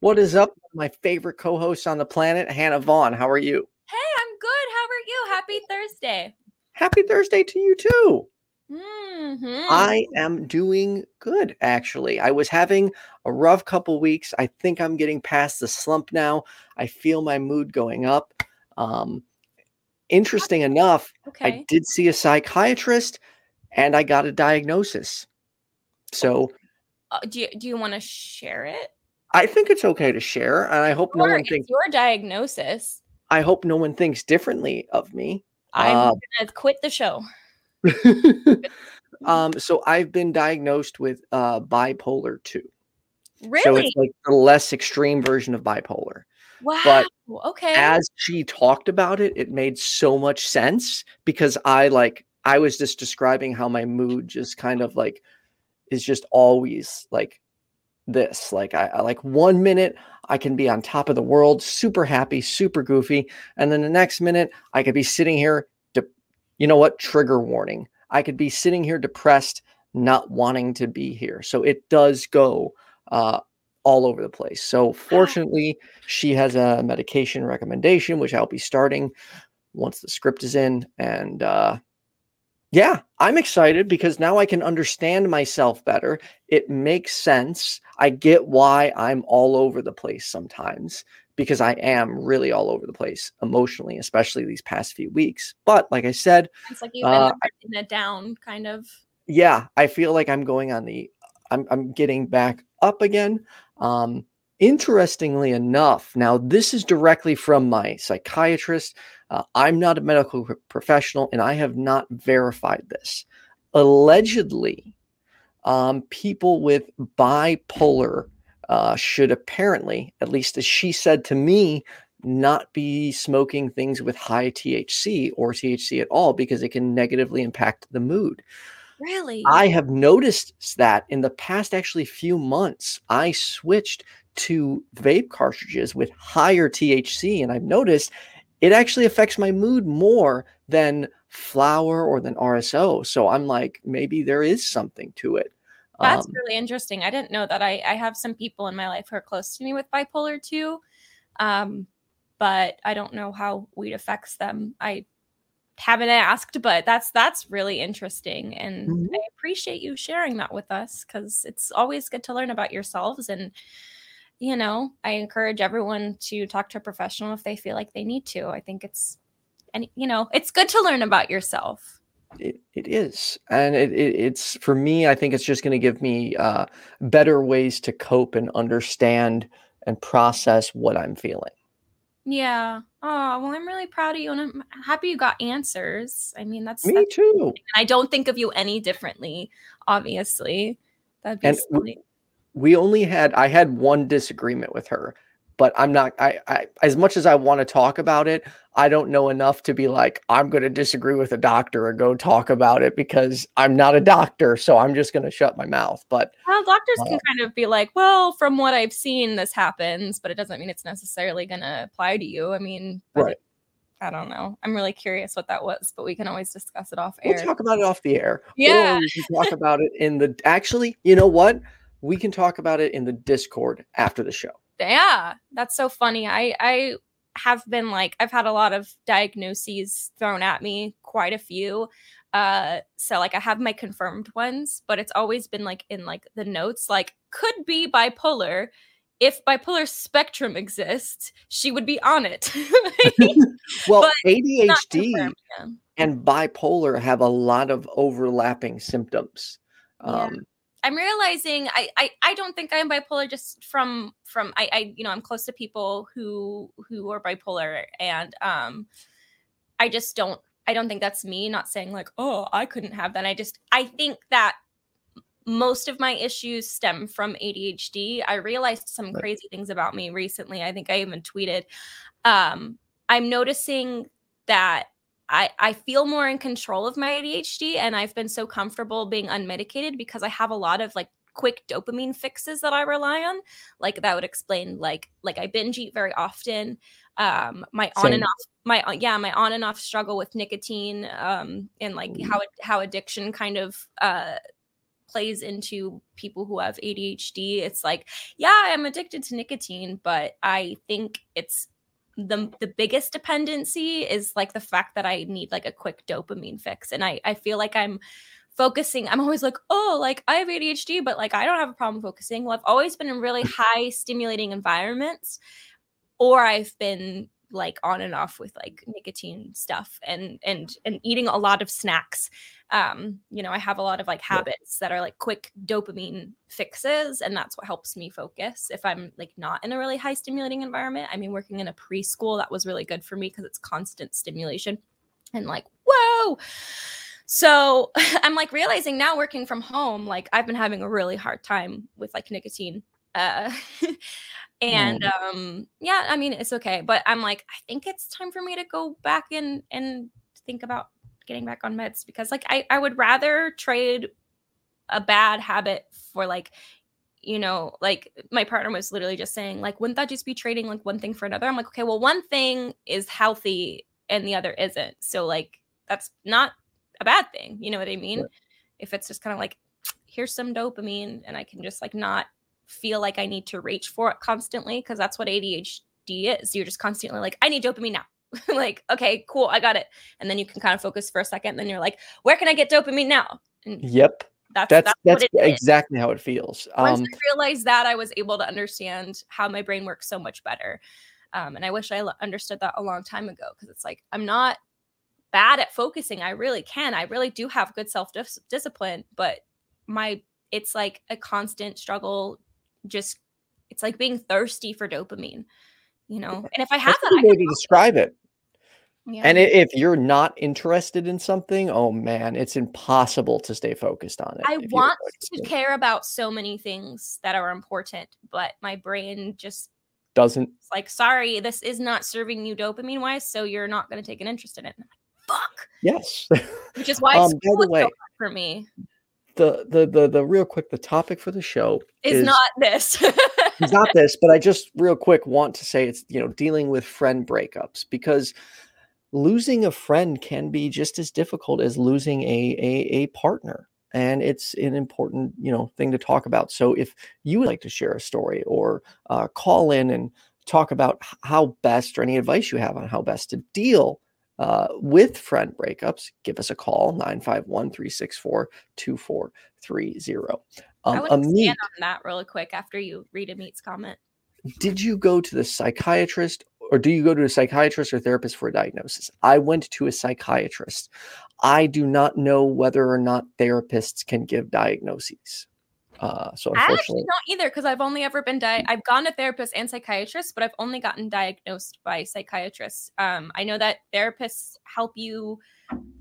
What is up? My favorite co-host on the planet, Hannah Vaughn. How are you? Hey, I'm good. How are you? Happy Thursday. Happy Thursday to you too. Mm-hmm. I am doing good, actually. I was having a rough couple weeks. I think I'm getting past the slump now. I feel my mood going up. Um, interesting enough, okay. I did see a psychiatrist and I got a diagnosis. So Uh, do you do you want to share it? I think it's okay to share, and I hope no one thinks your diagnosis. I hope no one thinks differently of me. I'm Uh, gonna quit the show. um, so I've been diagnosed with uh, bipolar 2. Really? So it's like the less extreme version of bipolar. wow. but okay. As she talked about it, it made so much sense because I like I was just describing how my mood just kind of like is just always like this. Like I, I like one minute I can be on top of the world, super happy, super goofy, and then the next minute I could be sitting here. De- you know what? Trigger warning. I could be sitting here depressed, not wanting to be here. So it does go uh, all over the place. So fortunately, she has a medication recommendation, which I'll be starting once the script is in. And uh, yeah, I'm excited because now I can understand myself better. It makes sense. I get why I'm all over the place sometimes because I am really all over the place emotionally, especially these past few weeks. But like I said, it's like you've been uh, in a down kind of. yeah, I feel like I'm going on the I'm I'm getting back up again. Um interestingly enough, now this is directly from my psychiatrist. Uh, I'm not a medical professional and I have not verified this. Allegedly, um, people with bipolar uh, should apparently, at least as she said to me, not be smoking things with high THC or THC at all because it can negatively impact the mood. Really? I have noticed that in the past actually few months, I switched to vape cartridges with higher THC, and I've noticed it actually affects my mood more than flower or than RSO. So I'm like, maybe there is something to it. That's Um, really interesting. I didn't know that. I, I have some people in my life who are close to me with bipolar too, um, but I don't know how weed affects them. I haven't asked, but that's that's really interesting, and Mhm. I appreciate you sharing that with us because it's always good to learn about yourselves. And you know, I encourage everyone to talk to a professional if they feel like they need to. I think it's and you know, it's good to learn about yourself. It, it is. And it, it, it's for me, I think it's just going to give me uh, better ways to cope and understand and process what I'm feeling. Yeah. Oh, well, I'm really proud of you and I'm happy you got answers. I mean, that's, Me that's too. and I don't think of you any differently, obviously. That'd be And silly. We only had I had one disagreement with her, but I'm not I, I as much as I want to talk about it, I don't know enough to be like I'm going to disagree with a doctor and go talk about it because I'm not a doctor, so I'm just going to shut my mouth. But Well, doctors uh, can kind of be like, well, from what I've seen, this happens, but it doesn't mean it's necessarily going to apply to you. I mean, Right. I don't know. I'm really curious what that was, but we can always discuss it off air. we'll talk about it off the air. Yeah. Or we can talk about it in the actually, you know what? We can talk about it in the Discord after the show. yeah that's so funny i i have been like i've had a lot of diagnoses thrown at me quite a few uh so like i have my confirmed ones but it's always been like in like the notes like could be bipolar if bipolar spectrum exists she would be on it Well, But ADHD and bipolar have a lot of overlapping symptoms. Yeah. I'm realizing I, I I don't think I'm bipolar just from from I I you know I'm close to people who who are bipolar and um I just don't I don't think that's me not saying like oh I couldn't have that I just I think that most of my issues stem from ADHD. I realized some crazy things about me recently. I think I even tweeted um I'm noticing that I, I feel more in control of my ADHD and I've been so comfortable being unmedicated because I have a lot of like quick dopamine fixes that I rely on. Like that would explain like like I binge eat very often. Um my on Same. and off my uh, yeah, my on and off struggle with nicotine um and like Ooh. how how addiction kind of uh plays into people who have ADHD. It's like, yeah, I'm addicted to nicotine, but I think it's the the biggest dependency is like the fact that I need like a quick dopamine fix. And I I feel like I'm focusing. I'm always like, oh, like I have ADHD, but like I don't have a problem focusing. Well, I've always been in really high stimulating environments, or I've been like on and off with like nicotine stuff and and and eating a lot of snacks. Um you know i have a lot of like habits that are like quick dopamine fixes and that's what helps me focus. If i'm like not in a really high stimulating environment i mean working in a preschool that was really good for me because it's constant stimulation and like whoa! So i'm like realizing now working from home like i've been having a really hard time with like nicotine uh and mm. um yeah i mean it's okay but i'm like i think it's time for me to go back and and think about getting back on meds because like i i would rather trade a bad habit for like you know like my partner was literally just saying like wouldn't that just be trading like one thing for another? I'm like okay well one thing is healthy and the other isn't. So like that's not a bad thing you know what i mean? If it's just kind of like here's some dopamine and i can just like not feel like I need to reach for it constantly because that's what ADHD is. You're just constantly like, I need dopamine now. like, okay, cool, I got it. And then you can kind of focus for a second. then you're like, where can I get dopamine now? And yep. That's that's, that's, that's exactly how it feels. Once um, I realized that, I was able to understand how my brain works so much better. Um, and I wish I understood that a long time ago because it's like I'm not bad at focusing. I really can. I really do have good self discipline, but my it's like a constant struggle just it's like being thirsty for dopamine, you know. And if I have That's that, way to describe it. Yeah. And if you're not interested in something, oh man, it's impossible to stay focused on it. I want to care about so many things that are important, but my brain just doesn't. like, sorry, this is not serving you dopamine wise, so you're not going to take an interest in it. Like, Fuck. Yes. Which is why um, by the way, for me the the the the real quick the topic for the show is, is not this. it's not this, but I just real quick want to say it's you know dealing with friend breakups because losing a friend can be just as difficult as losing a a, a partner and it's an important you know thing to talk about so if you would like to share a story or uh, call in and talk about how best or any advice you have on how best to deal uh, with friend breakups, give us a call 951 364 2430. Um, I would Amit, on that really quick after you read Amit's comment. Did you go to the psychiatrist or do you go to a psychiatrist or therapist for a diagnosis? I went to a psychiatrist. I do not know whether or not therapists can give diagnoses. Uh, so unfortunately, not either because I've only ever been di- I've gone to therapists and psychiatrists, but I've only gotten diagnosed by psychiatrists. Um, I know that therapists help you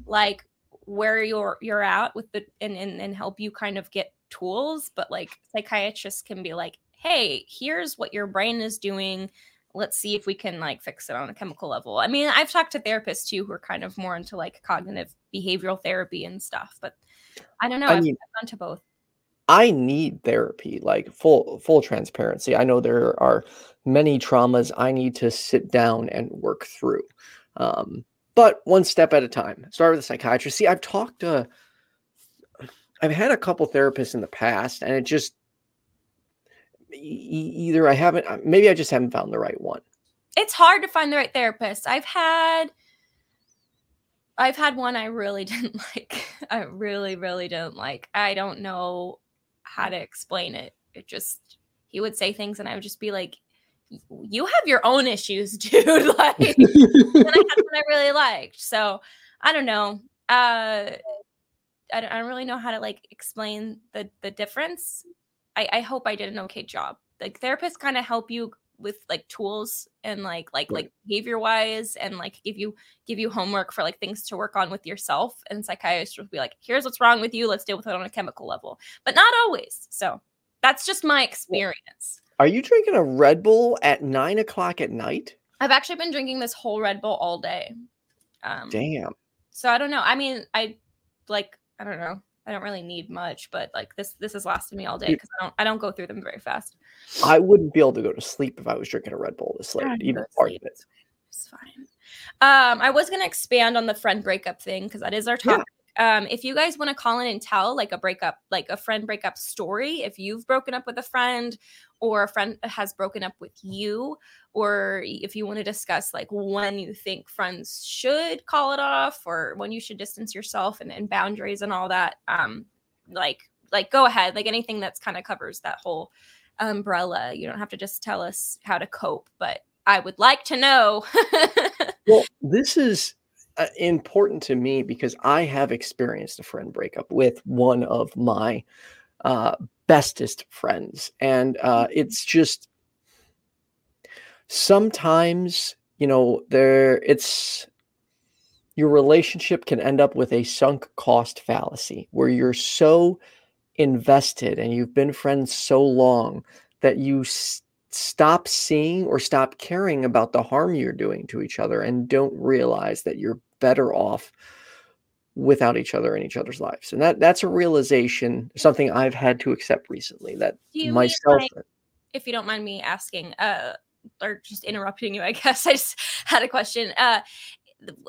like where you're you're at with the and, and and help you kind of get tools, but like psychiatrists can be like, hey, here's what your brain is doing. Let's see if we can like fix it on a chemical level. I mean, I've talked to therapists too who are kind of more into like cognitive behavioral therapy and stuff, but I don't know. I I've, I've gone to both. I need therapy, like full full transparency. I know there are many traumas I need to sit down and work through. Um, but one step at a time. Start with a psychiatrist. See, I've talked to I've had a couple therapists in the past, and it just either I haven't uh, maybe I just haven't found the right one. It's hard to find the right therapist. I've had I've had one I really didn't like. I really, really didn't like. I don't know how to explain it. It just he would say things and I would just be like, "You have your own issues, dude." like, and I had one I really liked. So I don't know. Uh, I don't, I don't really know how to like explain the the difference. I, I hope I did an okay job. Like therapists kind of help you with like tools and like like right. like behavior wise and like give you give you homework for like things to work on with yourself and psychiatrists will be like here's what's wrong with you let's deal with it on a chemical level. But not always so that's just my experience. are you drinking a red bull at nine o'clock at night? I've actually been drinking this whole red bull all day um damn. so i don't know i mean i like i don't know I don't really need much, but like this this has lasted me all day because I don't I don't go through them very fast. I wouldn't be able to go to sleep if I was drinking a Red Bull this late, even part of it. It's fine. Um, I was gonna expand on the friend breakup thing because that is our topic. um, if you guys want to call in and tell like a breakup, like a friend breakup story, if you've broken up with a friend or a friend has broken up with you, or if you want to discuss like when you think friends should call it off or when you should distance yourself and, and boundaries and all that, um, like like go ahead, like anything that's kind of covers that whole umbrella. You don't have to just tell us how to cope, but I would like to know. well, this is uh, important to me because I have experienced a friend breakup with one of my uh, bestest friends. And uh, mm-hmm. it's just sometimes, you know, there it's your relationship can end up with a sunk cost fallacy where you're so invested and you've been friends so long that you s- stop seeing or stop caring about the harm you're doing to each other and don't realize that you're better off without each other in each other's lives. And that that's a realization, something I've had to accept recently that myself like, if you don't mind me asking, uh or just interrupting you, I guess I just had a question. Uh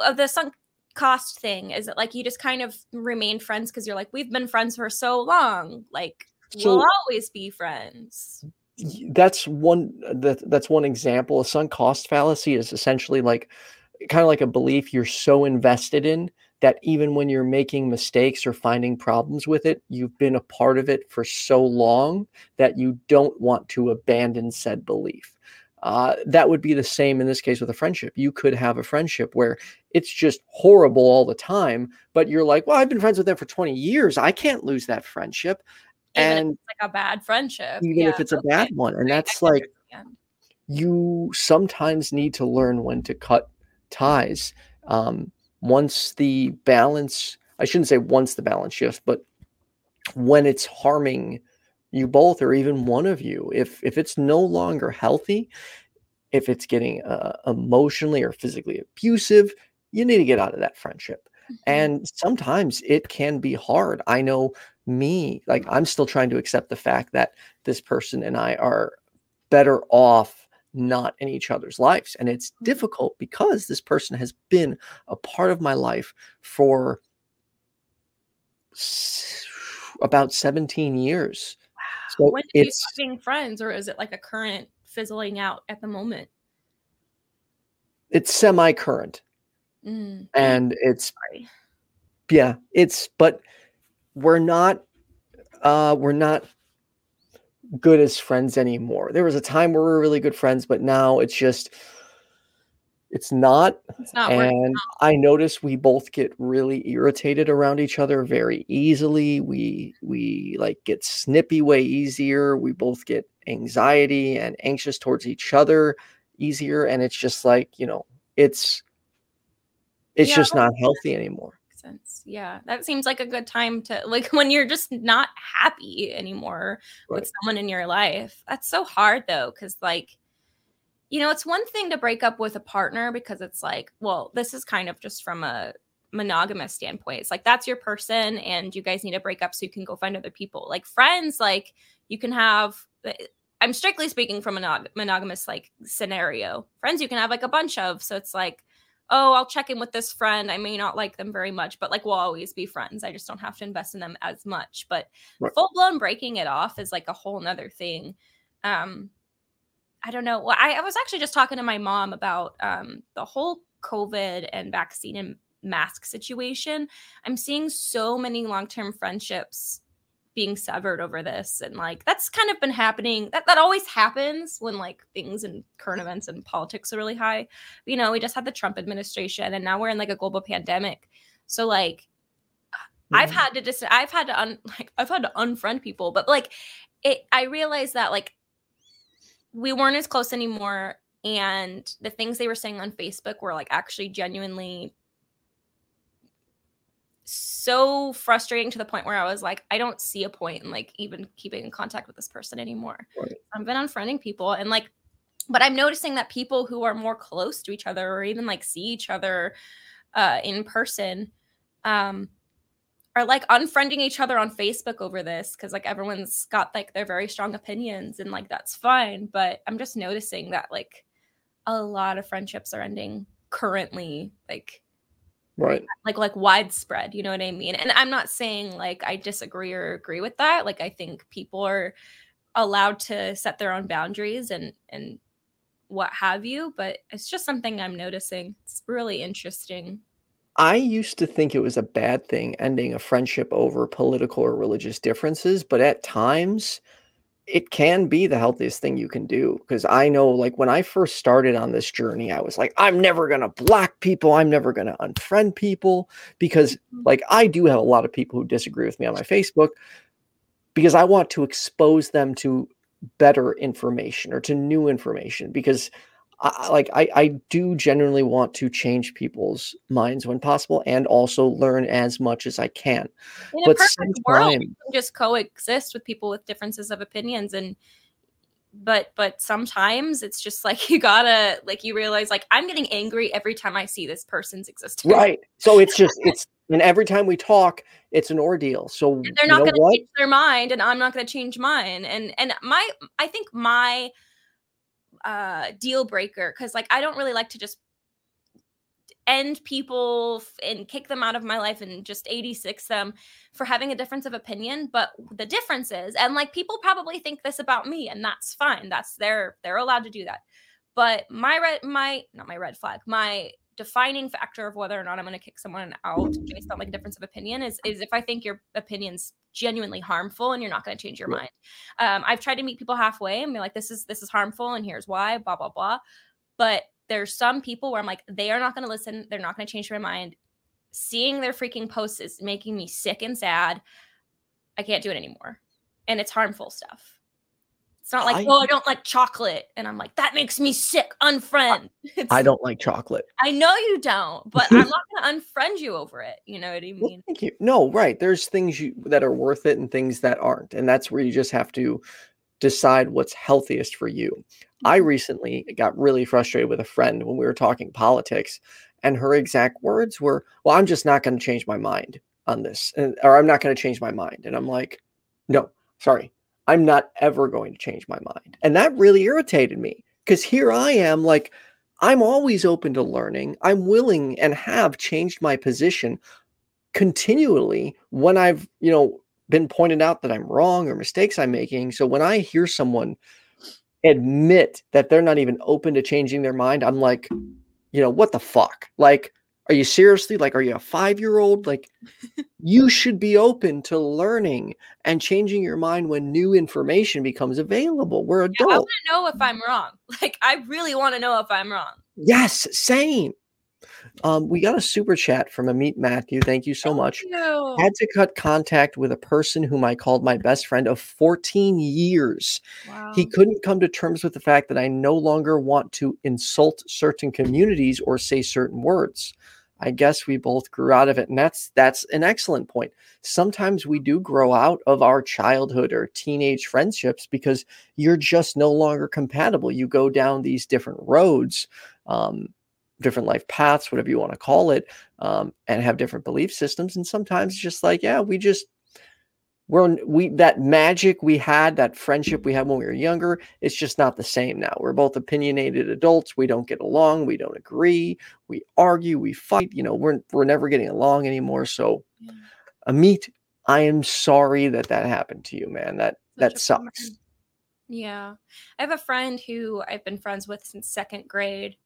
of the sunk cost thing, is it like you just kind of remain friends because you're like, we've been friends for so long, like so, we'll always be friends. That's one that that's one example. A sunk cost fallacy is essentially like kind of like a belief you're so invested in that even when you're making mistakes or finding problems with it, you've been a part of it for so long that you don't want to abandon said belief. Uh, that would be the same in this case with a friendship. You could have a friendship where it's just horrible all the time, but you're like, well, I've been friends with them for 20 years. I can't lose that friendship. Even and like a bad friendship. Even yeah, if it's a bad one. And that's like, you sometimes need to learn when to cut ties. Um, once the balance, I shouldn't say once the balance shifts, but when it's harming you both or even one of you, if if it's no longer healthy, if it's getting uh, emotionally or physically abusive, you need to get out of that friendship. Mm-hmm. And sometimes it can be hard. I know me, like I'm still trying to accept the fact that this person and I are better off not in each other's lives. And it's mm-hmm. difficult because this person has been a part of my life for about 17 years. Wow. So when did you stop being friends, or is it like a current fizzling out at the moment? It's semi current. Mm. And it's, Sorry. yeah, it's, but we're not, uh, we're not good as friends anymore. There was a time where we were really good friends, but now it's just it's not. It's not and I notice we both get really irritated around each other very easily. We we like get snippy way easier. We both get anxiety and anxious towards each other easier and it's just like, you know, it's it's yeah, just not healthy anymore sense. Yeah, that seems like a good time to like when you're just not happy anymore right. with someone in your life. That's so hard though, because like, you know, it's one thing to break up with a partner because it's like, well, this is kind of just from a monogamous standpoint. It's like that's your person, and you guys need to break up so you can go find other people. Like friends, like you can have. Eh, I'm strictly speaking from a monog- monogamous like scenario. Friends you can have like a bunch of. So it's like oh, I'll check in with this friend. I may not like them very much, but like we'll always be friends. I just don't have to invest in them as much. But right. full blown breaking it off is like a whole nother thing. Um, I don't know. Well, I, I was actually just talking to my mom about um, the whole COVID and vaccine and mask situation. I'm seeing so many long term friendships being severed over this and like that's kind of been happening that, that always happens when like things and current events and politics are really high you know we just had the trump administration and now we're in like a global pandemic so like yeah. i've had to just i've had to un like i've had to unfriend people but like it i realized that like we weren't as close anymore and the things they were saying on facebook were like actually genuinely so frustrating to the point where I was like, I don't see a point in like even keeping in contact with this person anymore. Right. I've been unfriending people and like, but I'm noticing that people who are more close to each other or even like see each other uh, in person um, are like unfriending each other on Facebook over this because like everyone's got like their very strong opinions and like that's fine. But I'm just noticing that like a lot of friendships are ending currently like right. like like widespread you know what i mean? And i'm not saying like i disagree or agree with that like i think people are allowed to set their own boundaries and and what have you but it's just something i'm noticing. It's really interesting. I used to think it was a bad thing ending a friendship over political or religious differences, but at times it can be the healthiest thing you can do because I know like when I first started on this journey I was like I'm never going to block people I'm never going to unfriend people because mm-hmm. like I do have a lot of people who disagree with me on my Facebook because I want to expose them to better information or to new information because I, like I, I do genuinely want to change people's minds when possible and also learn as much as I can. In but a perfect world, you can just coexist with people with differences of opinions and but but sometimes it's just like you gotta like you realize like I'm getting angry every time I see this person's existence. Right. So it's just it's and every time we talk, it's an ordeal. So and they're not gonna change their mind and I'm not gonna change mine. And and my I think my uh deal breaker because like i don't really like to just end people and kick them out of my life and just 86 them for having a difference of opinion but the difference is and like people probably think this about me and that's fine that's their they're allowed to do that but my red my not my red flag my defining factor of whether or not i'm going to kick someone out based on like a difference of opinion is is if i think your opinions genuinely harmful and you're not going to change your mind. Um, I've tried to meet people halfway and be like, this is this is harmful and here's why, blah, blah, blah. But there's some people where I'm like, they are not going to listen, they're not going to change my mind. Seeing their freaking posts is making me sick and sad. I can't do it anymore. And it's harmful stuff. It's not like, I, oh, I don't like chocolate. And I'm like, that makes me sick. Unfriend. It's, I don't like chocolate. I know you don't, but I'm not going to unfriend you over it. You know what I mean? Well, thank you. No, right. There's things you, that are worth it and things that aren't. And that's where you just have to decide what's healthiest for you. I mm-hmm. recently got really frustrated with a friend when we were talking politics, and her exact words were, Well, I'm just not going to change my mind on this, or I'm not going to change my mind. And I'm like, No, sorry, I'm not ever going to change my mind. And that really irritated me because here I am, like, I'm always open to learning. I'm willing and have changed my position continually when I've, you know, been pointed out that I'm wrong or mistakes I'm making. So when I hear someone admit that they're not even open to changing their mind, I'm like, you know, what the fuck? Like, are you seriously like, are you a five year old? Like, you should be open to learning and changing your mind when new information becomes available. We're adults. Yeah, I want to know if I'm wrong. Like, I really want to know if I'm wrong. Yes, same. Um, we got a super chat from Amit Matthew. Thank you so Thank much. You. Had to cut contact with a person whom I called my best friend of 14 years. Wow. He couldn't come to terms with the fact that I no longer want to insult certain communities or say certain words. I guess we both grew out of it. And that's that's an excellent point. Sometimes we do grow out of our childhood or teenage friendships because you're just no longer compatible. You go down these different roads, um, different life paths, whatever you want to call it, um, and have different belief systems. And sometimes just like, yeah, we just we're we that magic we had that friendship we had when we were younger it's just not the same now. We're both opinionated adults we don't get along we don't agree we argue we fight you know we're we're never getting along anymore. So yeah. amit i am sorry that that happened to you man. That Such that sucks. yeah. I have a friend who i've been friends with since second grade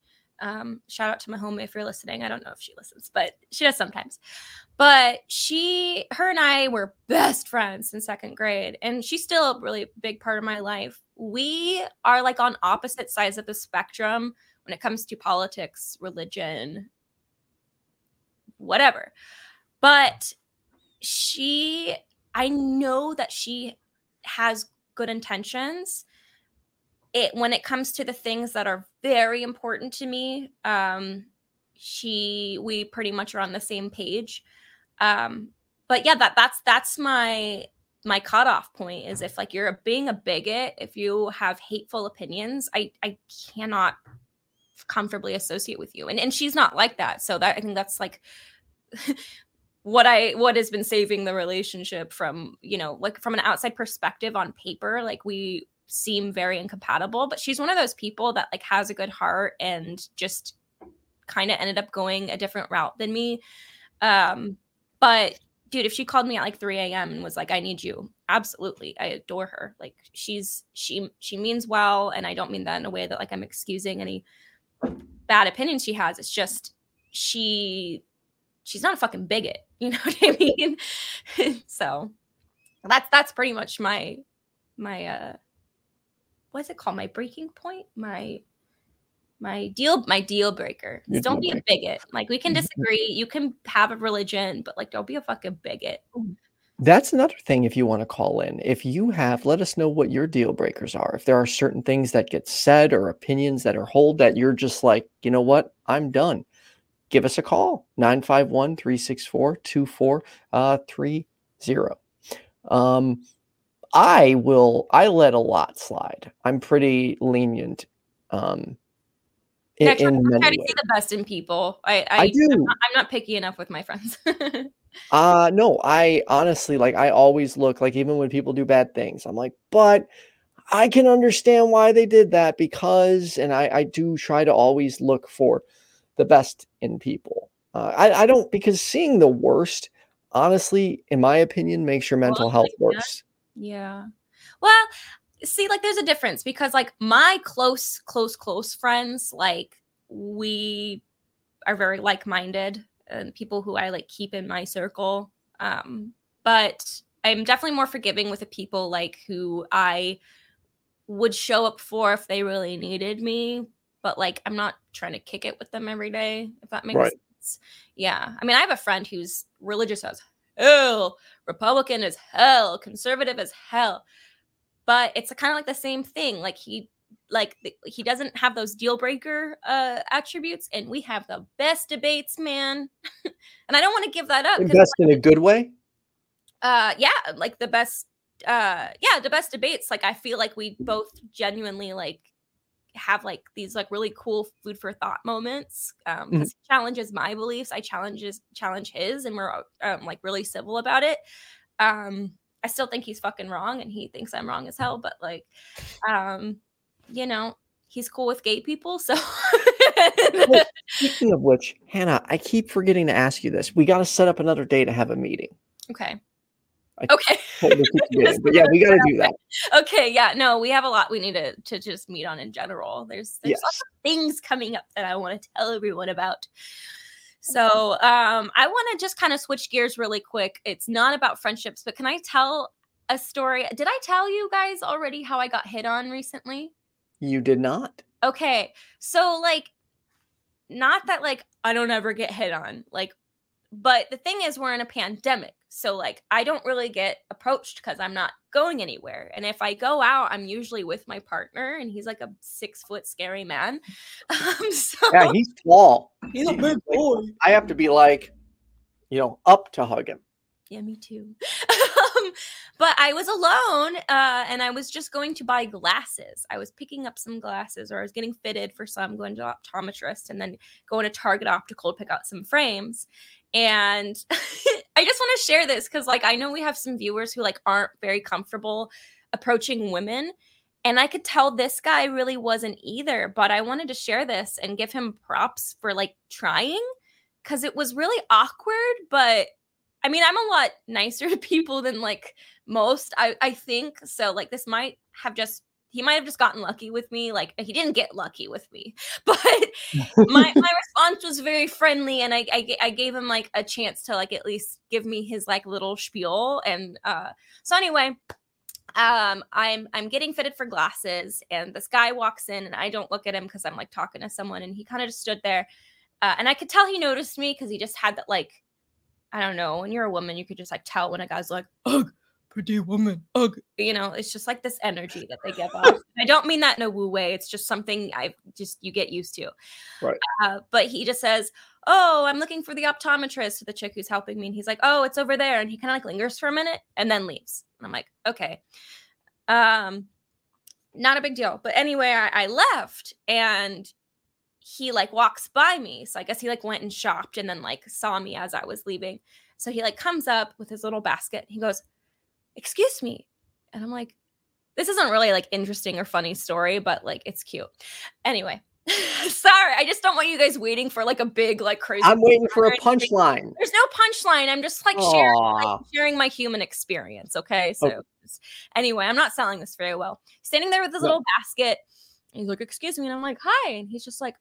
um, shout out to my home if you're listening. I don't know if she listens, but she does sometimes. But she, her and I were best friends in second grade, and she's still a really big part of my life. We are like on opposite sides of the spectrum when it comes to politics, religion, whatever. But she, I know that she has good intentions it when it comes to the things that are very important to me um she we pretty much are on the same page. Um but yeah that that's that's my my cutoff point is if like you're being a bigot if you have hateful opinions i i cannot comfortably associate with you. And and she's not like that. So that i think that's like what i what has been saving the relationship from you know like from an outside perspective on paper like we seem very incompatible but she's one of those people that like has a good heart and just kind of ended up going a different route than me. Um, but dude, if she called me at like 3 a.m. and was like, I need you, absolutely. I adore her. Like she's she she means well. And I don't mean that in a way that like I'm excusing any bad opinions she has. It's just she she's not a fucking bigot. You know what I mean? so that's that's pretty much my my uh what's it called? My breaking point? My my deal my deal breaker Your don't deal be a bigot like we can Mhm. disagree you can have a religion but like don't be a fucking bigot That's another thing if you want to call in. If you have, let us know what your deal breakers are. If there are certain things that get said or opinions that are hold that you're just like, you know what, I'm done. Give us a call 951 364 2430. Um, I will, I let a lot slide. I'm pretty lenient um, in, I try, in I try to ways. see the best in people i i, I do. I'm, not, I'm not picky enough with my friends Uh no, I honestly like I always look like even when people do bad things, I'm like, but I can understand why they did that because and I I do try to always look for the best in people. Uh, I I don't because seeing the worst honestly in my opinion makes your mental Well, health worse. Yeah. Well, see, like there's a difference because like my close, close, close friends, like we are very like-minded and people who I like keep in my circle. Um, but I'm definitely more forgiving with the people like who I would show up for if they really needed me. But like I'm not trying to kick it with them every day, if that makes Right. sense. Yeah. I mean, I have a friend who's religious as hell, Republican as hell, conservative as hell. But it's kind of like the same thing. Like he like he doesn't have those deal breaker uh attributes and we have the best debates, man. and I don't want to give that up 'cause, Invest in a good way. uh yeah, like the best uh yeah, the best debates. Like I feel like we both genuinely like have like these like really cool food for thought moments um because he challenges my beliefs i challenges challenge his and we're um, like really civil about it um i still think he's fucking wrong and he thinks i'm wrong as hell but like um you know he's cool with gay people so Well, Speaking of which, Hannah, I keep forgetting to ask you this. We got to set up another day to have a meeting. okay I- okay Totally keep forgetting, but yeah, we got to do that. okay yeah no we have a lot we need to, to just meet on in general. There's there's lots of things coming up that i want to tell everyone about. So um i want to just kind of switch gears really quick. It's not about friendships but can i tell a story? Did i tell you guys already how i got hit on recently? You did not. okay so like not that like i don't ever get hit on like but the thing is we're in a pandemic so like i don't really get approached because i'm not going anywhere and if i go out i'm usually with my partner and he's like a six foot scary man um, so Yeah, he's tall. he's a big boy. I have to be like, you know, up to hug him. Yeah, me too. um, but I was alone uh, and I was just going to buy glasses. I was picking up some glasses or I was getting fitted for some, going to optometrist and then going to Target Optical to pick out some frames. And I just want to share this because, like, I know we have some viewers who like aren't very comfortable approaching women. And I could tell this guy really wasn't either, but I wanted to share this and give him props for like trying because it was really awkward, but I mean, I'm a lot nicer to people than like most. I I think so. Like this might have just he might have just gotten lucky with me. Like he didn't get lucky with me, but my my response was very friendly, and I, I I gave him like a chance to like at least give me his like little spiel. And uh, so anyway, um, I'm I'm getting fitted for glasses, and this guy walks in, and I don't look at him because I'm like talking to someone, and he kind of just stood there, uh, and I could tell he noticed me because he just had that like I don't know. When you're a woman, you could just like tell when a guy's like, ugh, pretty woman, ugh. You know, it's just like this energy that they give off. I don't mean that in a woo way. It's just something I just you get used to. Right. Uh, but he just says, Oh, I'm looking for the optometrist to the chick who's helping me. And he's like, Oh, it's over there. And he kind of like lingers for a minute and then leaves. And I'm like, okay. Um, not a big deal. But anyway, I, I left and he like walks by me. So I guess he like went and shopped and then like saw me as I was leaving. So he like comes up with his little basket. He goes, Excuse me. And I'm like, this isn't really like interesting or funny story, but like it's cute. Anyway, Sorry, I just don't want you guys waiting for like a big, like crazy. I'm waiting for a punchline. There's no punchline. I'm just like sharing, like, sharing my human experience. Okay. So, oh. anyway, I'm not selling this very well. Standing there with his no. little basket. He's like, Excuse me. And I'm like, Hi. And he's just like,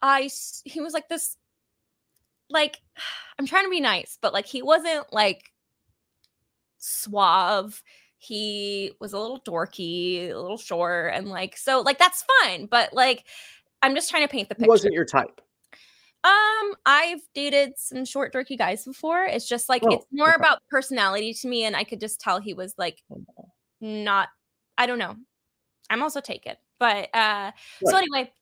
I, he was like, This, like, I'm trying to be nice, but like, he wasn't like suave he was a little dorky, a little short, and like so like that's fine. But like I'm just trying to paint the picture. Wasn't your type? Um, I've dated some short, dorky guys before. It's just like oh, it's more okay. about personality to me, and I could just tell he was like not. I don't know. I'm also taken, but uh. So anyway,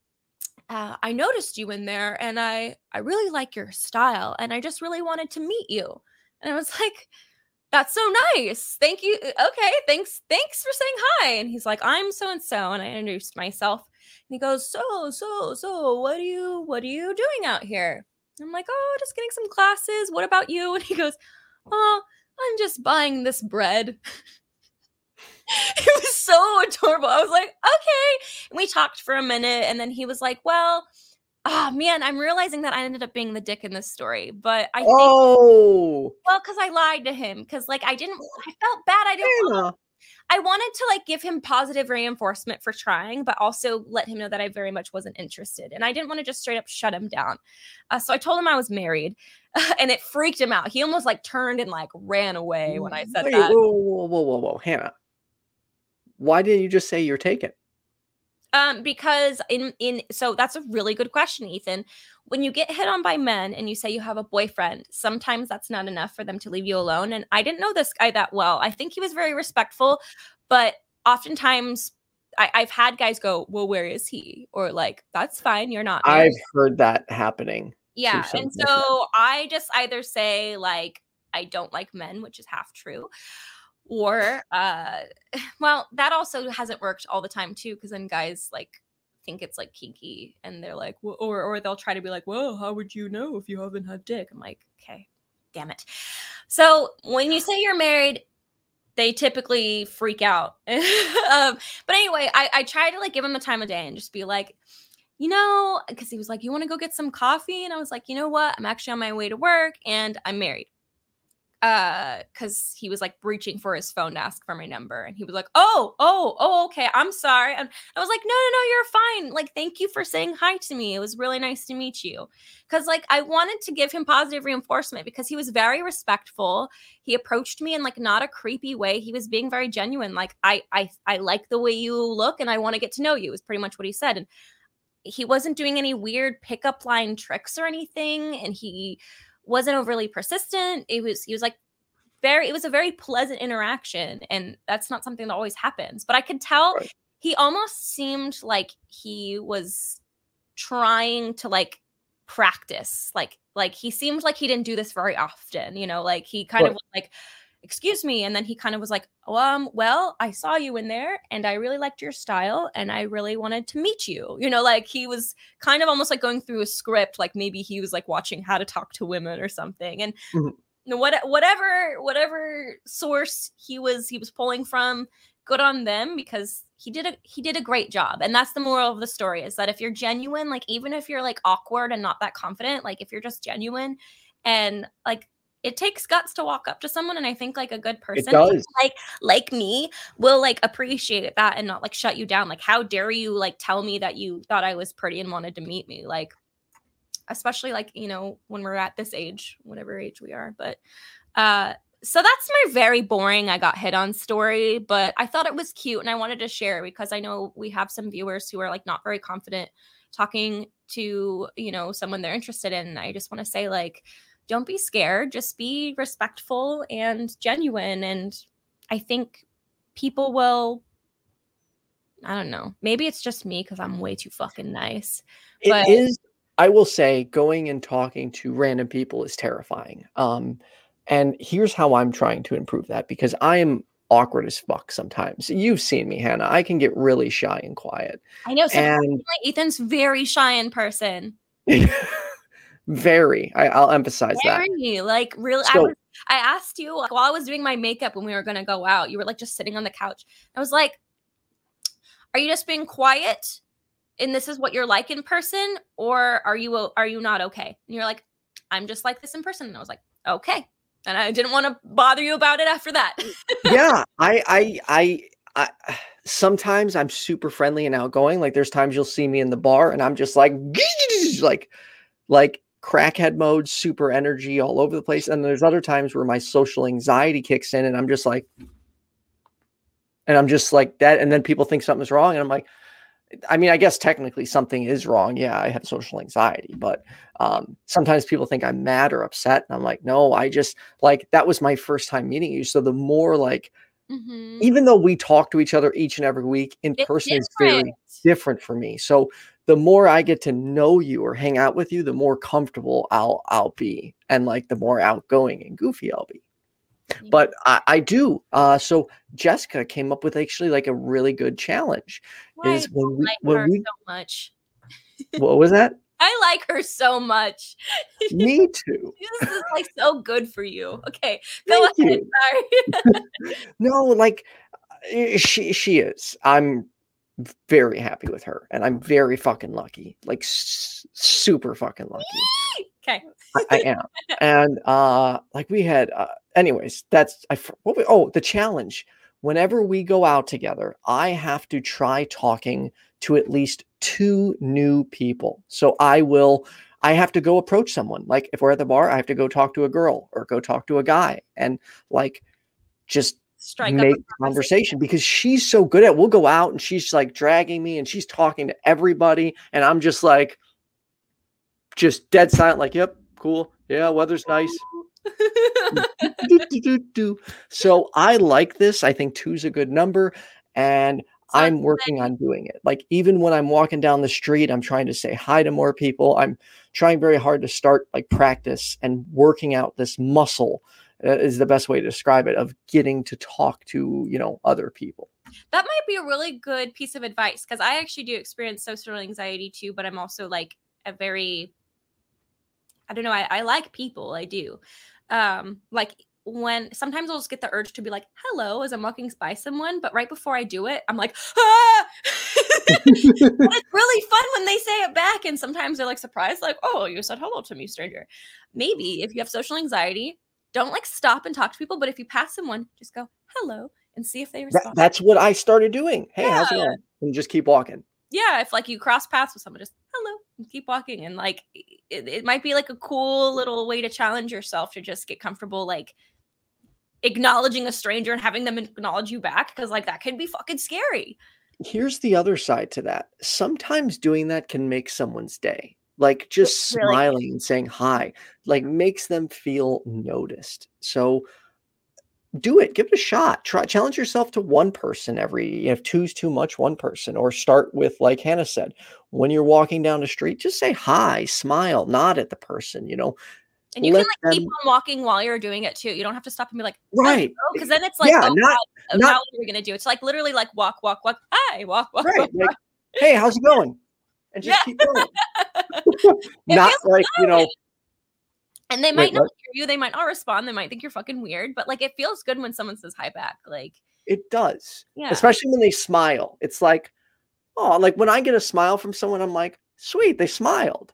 uh, I noticed you in there, and I I really like your style, and I just really wanted to meet you. And I was like, that's so nice. Thank you. Uh, okay, thanks. Thanks for saying hi. And he's like, I'm so and so, and I introduced myself. And he goes, so so so. What are you What are you doing out here? I'm like, oh, just getting some classes. What about you? And he goes, oh, I'm just buying this bread. it was so adorable. I was like, okay. And we talked for a minute, and then he was like, well oh man, I'm realizing that I ended up being the dick in this story, but I think, oh well, because I lied to him because like I didn't, I felt bad. I didn't. I wanted to like give him positive reinforcement for trying, but also let him know that I very much wasn't interested, and I didn't want to just straight up shut him down. Uh, so I told him I was married, and it freaked him out. He almost like turned and like ran away when I said Wait, that. Whoa, whoa, whoa, whoa, whoa, Hannah! Why didn't you just say you're taken? Um, because in in so that's a really good question, Ethan. When you get hit on by men and you say you have a boyfriend, sometimes that's not enough for them to leave you alone. And I didn't know this guy that well. I think he was very respectful, but oftentimes I, have had guys go, "Well, where is he?" Or like, "That's fine, you're not." I've heard that happening. Yeah, and so I just either say like, "I don't like men," which is half true, or uh well that also hasn't worked all the time too because then guys like think it's like kinky and they're like well, or or they'll try to be like well how would you know if you haven't had dick? I'm like okay damn it. So when you say you're married they typically freak out. Um, but anyway I, I try to like give him the time of day and just be like you know because he was like you want to go get some coffee? And i was like you know what? I'm actually on my way to work and i'm married uh because he was like reaching for his phone to ask for my number and he was like oh oh oh okay i'm sorry. And i was like no no no you're fine. Like thank you for saying hi to me. It was really nice to meet you. Because like i wanted to give him positive reinforcement because he was very respectful. He approached me in like not a creepy way. He was being very genuine. Like i i i like the way you look and i want to get to know you is pretty much what he said. And he wasn't doing any weird pickup line tricks or anything and he wasn't overly persistent. It was he was like very it was a very pleasant interaction and that's not something that always happens. But I could tell right. he almost seemed like he was trying to like practice like like he seemed like he didn't do this very often you know like he kind right. of like excuse me and then he kind of was like oh, um well i saw you in there and i really liked your style and i really wanted to meet you you know like he was kind of almost like going through a script like maybe he was like watching how to talk to women or something and mm-hmm. what whatever whatever source he was he was pulling from good on them because he did a he did a great job and that's the moral of the story is that if you're genuine like even if you're like awkward and not that confident like if you're just genuine and like it takes guts to walk up to someone and i think like a good person like like me will like appreciate that and not like shut you down. Like how dare you like tell me that you thought i was pretty and wanted to meet me like especially like you know when we're at this age whatever age we are but uh so that's my very boring i got hit on story but i thought it was cute and i wanted to share because i know we have some viewers who are like not very confident talking to you know someone they're interested in i just want to say like don't be scared. Just be respectful and genuine. And i think people will i don't know. Maybe it's just me because i'm way too fucking nice It but- is. i will say going and talking to random people is terrifying. Um and here's how i'm trying to improve that because i am awkward as fuck sometimes. You've seen me hannah. I can get really shy and quiet. I know and ethan's very shy in person Very. I, will emphasize Very, that. Like really, so, I, was, I asked you like, while I was doing my makeup when we were gonna go out. You were like just sitting on the couch. I was like, "Are you just being quiet, and this is what you're like in person or are you are you not okay and you're like i'm just like this in person and i was like okay and i didn't want to bother you about it after that yeah I, I i i sometimes i'm super friendly and outgoing like there's times you'll see me in the bar and i'm just like like like crackhead mode super energy all over the place and there's other times where my social anxiety kicks in and i'm just like and i'm just like that and then people think something's wrong and i'm like I mean, I guess technically something is wrong. Yeah, I have social anxiety, but um, sometimes people think I'm mad or upset. And I'm like, no, I just like that was my first time meeting you. So the more like, mm-hmm. even though we talk to each other each and every week in it's person is very different for me. So the more I get to know you or hang out with you, the more comfortable I'll I'll be, and like the more outgoing and goofy I'll be but I, I do. Uh, so Jessica came up with actually like a really good challenge. Why is when we when we so much. what was that? I like her so much. Me too. this is like so good for you. Okay, go Thank ahead. Sorry. no, like eh, she she is. I'm very happy with her, and I'm very fucking lucky. Like s- super fucking lucky. Okay. I, I, am. And uh like we had uh anyways, that's I what we, oh, the challenge. Whenever we go out together, I have to try talking to at least two new people. So I will I have to go approach someone. Like if we're at the bar, I have to go talk to a girl or go talk to a guy and like just strike make conversation because she's so good at we'll go out and she's like dragging me and she's talking to everybody and I'm just like just dead silent, like, yep, cool. Yeah, weather's nice. So I like this. I think two's a good number. And I'm working on doing it. Like even when I'm walking down the street, I'm trying to say hi to more people. I'm trying very hard to start like practice and working out this muscle uh, is the best way to describe it of getting to talk to, you know, other people. That might be a really good piece of advice because I actually do experience social anxiety too, but I'm also like a very I don't know. I, I like people. I do. Um, like when sometimes I'll just get the urge to be like, hello, as I'm walking by someone, but right before I do it, I'm like, ah! it's really fun when they say it back. And sometimes they're like surprised, like, oh, you said hello to me, stranger. Maybe if you have social anxiety, don't like stop and talk to people. But if you pass someone, just go, hello, and see if they respond. That, that's what I started doing. Hey, yeah. how's it going? And just keep walking. Yeah. If like you cross paths with someone, just hello, keep walking. And like it, it might be like a cool little way to challenge yourself to just get comfortable, like acknowledging a stranger and having them acknowledge you back because like that can be fucking scary. Here's the other side to that. Sometimes doing that can make someone's day. Like just really smiling and saying hi, like makes them feel noticed. So do it give it a shot try challenge yourself to one person every if two's too much one person or start with like hannah said when you're walking down the street just say hi smile nod at the person you know and you can like them... keep on walking while you're doing it too. You don't have to stop and be like, right, because then it's like, yeah, oh, not, God, oh, not, what are we gonna do? It's like literally like walk, walk, walk, hi, walk, walk, right. walk, like, walk. Hey, how's it going? And just yeah. keep going. not like you know, and they might Wait, not what? hear you, they might not respond, they might think you're fucking weird, but like it feels good when someone says hi back. Like it does. Yeah. Especially when they smile. It's like, oh, like when I get a smile from someone, I'm like, sweet, they smiled.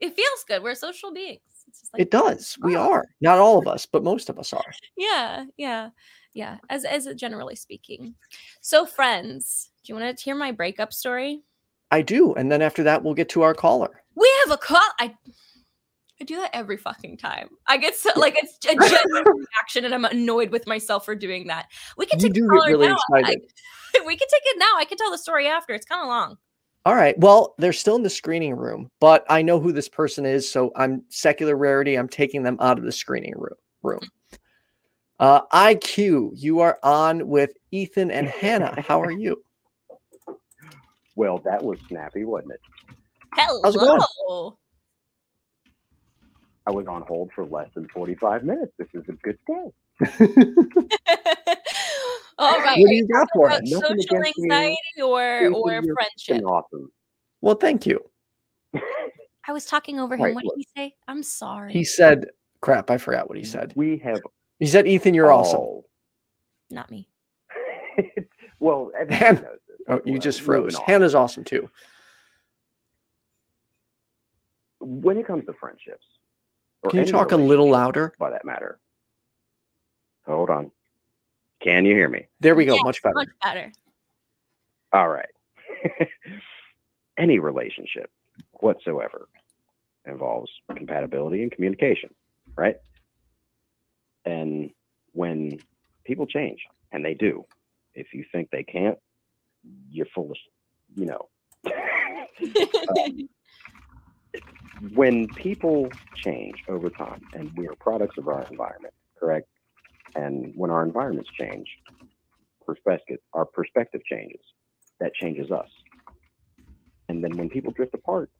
It feels good. We're social beings. Like, it does. Oh. We are. Not all of us, but most of us are. Yeah, yeah, yeah. As as generally speaking. So friends, do you want to hear my breakup story? I do. And then after that, we'll get to our caller. We have a call. I I do that every fucking time. I get so like it's a genuine reaction, and I'm annoyed with myself for doing that. We can take you do really now. I, we can take it now. I can tell the story after. It's kind of long. All right. Well, they're still in the screening room, but I know who this person is, so I'm secular rarity. I'm taking them out of the screening room. Room. Uh, IQ, you are on with Ethan and Hannah. How are you? Well, that was snappy, wasn't it? Hello. I was on hold for less than 45 minutes. This is a good day. All right. What do you got for it? Social anxiety or, or friendship? Awesome. Well, thank you. I was talking over him. Right, what did he say? I'm sorry. He said, crap, I forgot what he said. We have. He said, Ethan, you're oh. awesome. Not me. well, Hannah, oh, you just froze. Hannah's awesome too. when it comes to friendships, or Can you talk a little louder? by that matter? Hold on. Can you hear me? There we go. Yes, Much better. Much better. All right. Any relationship whatsoever involves compatibility and communication, right? And when people change, and they do, if you think they can't, you're full of, you know. Uh, when people change over time, and we are products of our environment, correct? And when our environments change, perspective, our perspective changes that changes us. And then when people drift apart,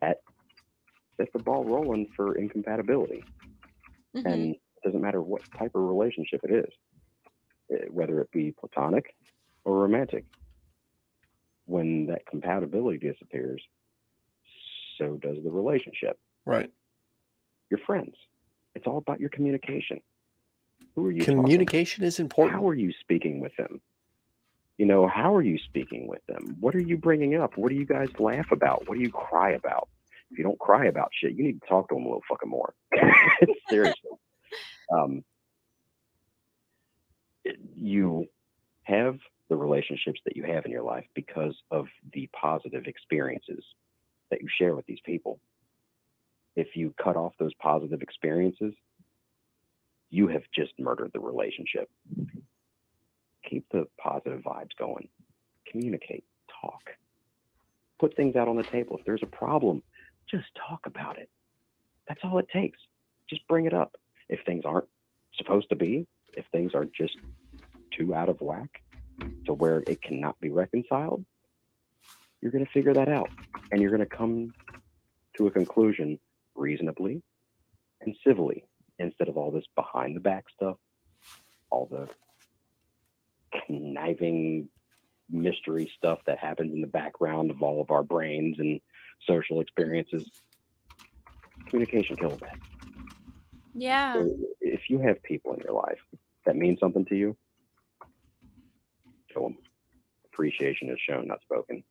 that sets the ball rolling for incompatibility. Mhm. And it doesn't matter what type of relationship it is, eh, whether it be platonic or romantic. When that compatibility disappears, so does the relationship. Right. Your friends. It's all about your communication. Who are you? Communication is important. how are you speaking with them? You know, how are you speaking with them? What are you bringing up? What do you guys laugh about? What do you cry about? If you don't cry about shit, you need to talk to them a little fucking more. Seriously. Um, you have the relationships that you have in your life because of the positive experiences that you share with these people. If you cut off those positive experiences, you have just murdered the relationship keep the positive vibes going. Communicate, talk, put things out on the table. If there's a problem, just talk about it. That's all it takes. Just bring it up. If things aren't supposed to be, if things are just too out of whack to where it cannot be reconciled, you're going to figure that out and you're going to come to a conclusion reasonably and civilly instead of all this behind the back stuff, all the conniving mystery stuff that happens in the background of all of our brains and social experiences. Communication kills that. yeah. So if you have people in your life that mean something to you, show them. Appreciation is shown, not spoken.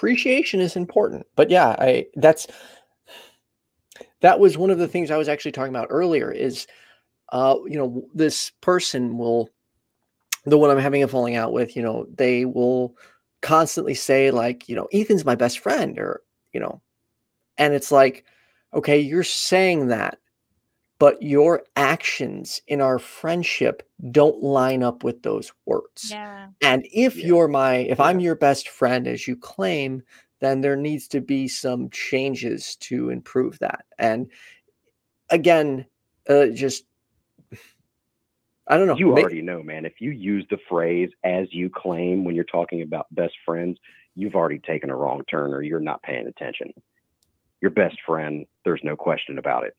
Appreciation is important. But yeah i that's that was one of the things i was actually talking about earlier is uh you know this person will the one i'm having a falling out with you know they will constantly say like you know ethan's my best friend or you know and it's like okay you're saying that but your actions in our friendship don't line up with those words Yeah. and if Yeah. you're my, if I'm your best friend, as you claim, then there needs to be some changes to improve that. And again, uh, just, I don't know. You may- already know, man. If you use the phrase as you claim when you're talking about best friends, you've already taken a wrong turn or you're not paying attention. Your best friend, there's no question about it.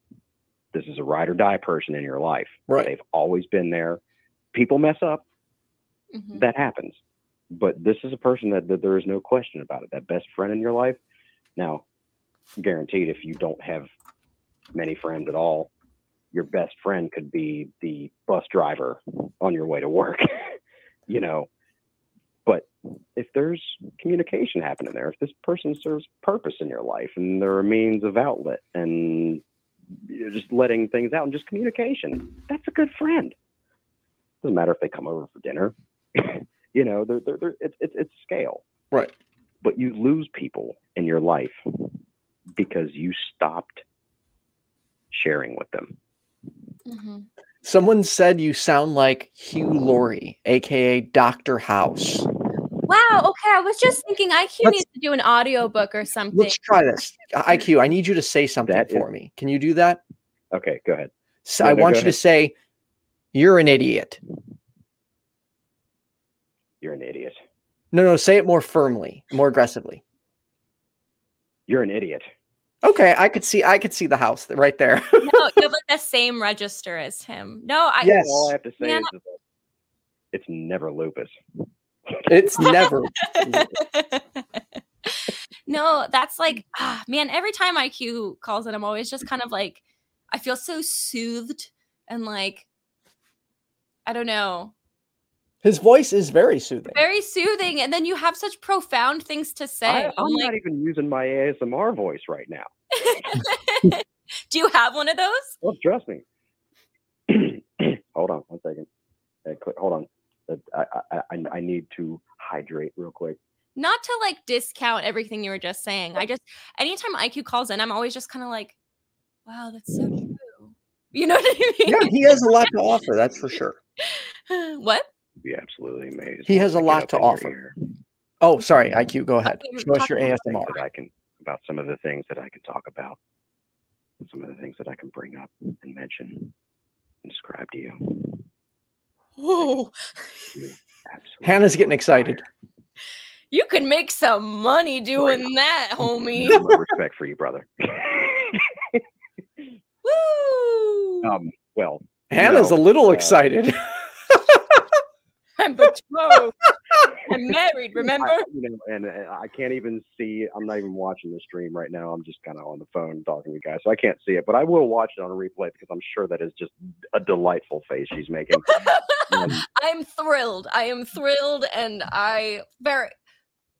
This is a ride or die person in your life. Right. They've always been there. People mess up, Mhm. that happens. But this is a person that, that there is no question about it. That best friend in your life. Now, guaranteed, if you don't have many friends at all, your best friend could be the bus driver on your way to work, you know. But if there's communication happening there, if this person serves purpose in your life and they're a means of outlet and you're just letting things out and just communication, that's a good friend. Doesn't matter if they come over for dinner, you know, they're, they're, they're, it's, it's, it's scale. Right. But you lose people in your life because you stopped sharing with them. Mhm. Someone said you sound like Hugh Laurie, aka Dr. House. Wow. Okay. I was just thinking IQ Let's- needs to do an audiobook or something. Let's try this. IQ, I need you to say something That is- for me. Can you do that? Okay, go ahead. So Yeah, I no, want go you to say, You're an idiot. You're an idiot. No, no, say it more firmly, more aggressively. You're an idiot. Okay, I could see I could see the house right there. no, you have like the same register as him. No, I Yes. All I have to say Man, is that it's never lupus. It's never no, that's like, ah, man, every time IQ calls it, I'm always just kind of like, I feel so soothed and like, I don't know, his voice is very soothing. very soothing. And then you have such profound things to say. I, I'm I'm like, not even using my ASMR voice right now. Do you have one of those? Well, trust me. hold on one second. Cl- hold on. Uh, I, I, I, I need to hydrate real quick. Not to like discount everything you were just saying. I just anytime IQ calls in, I'm always just kind of like, wow, that's so true. You know what I mean? Yeah, he has a lot to offer. That's for sure. what? You'd be absolutely amazed. He has a once I get lot to offer. Oh, sorry, IQ. Go ahead. we were Show us your ASMR. That I can about some of the things that I can talk about, some of the things that I can bring up and mention and describe to you. Whoa. Hannah's getting excited. You can make some money doing that, homie. My respect for you, brother. Woo! um, well, Hannah's No, a little uh, excited. I'm betrothed. I'm married, remember? I, you know, and uh, I can't even see. I'm not even watching the stream right now. I'm just kind of on the phone talking to you guys, so I can't see it. But I will watch it on a replay because I'm sure that is just a delightful face she's making. I'm thrilled. I am thrilled and I very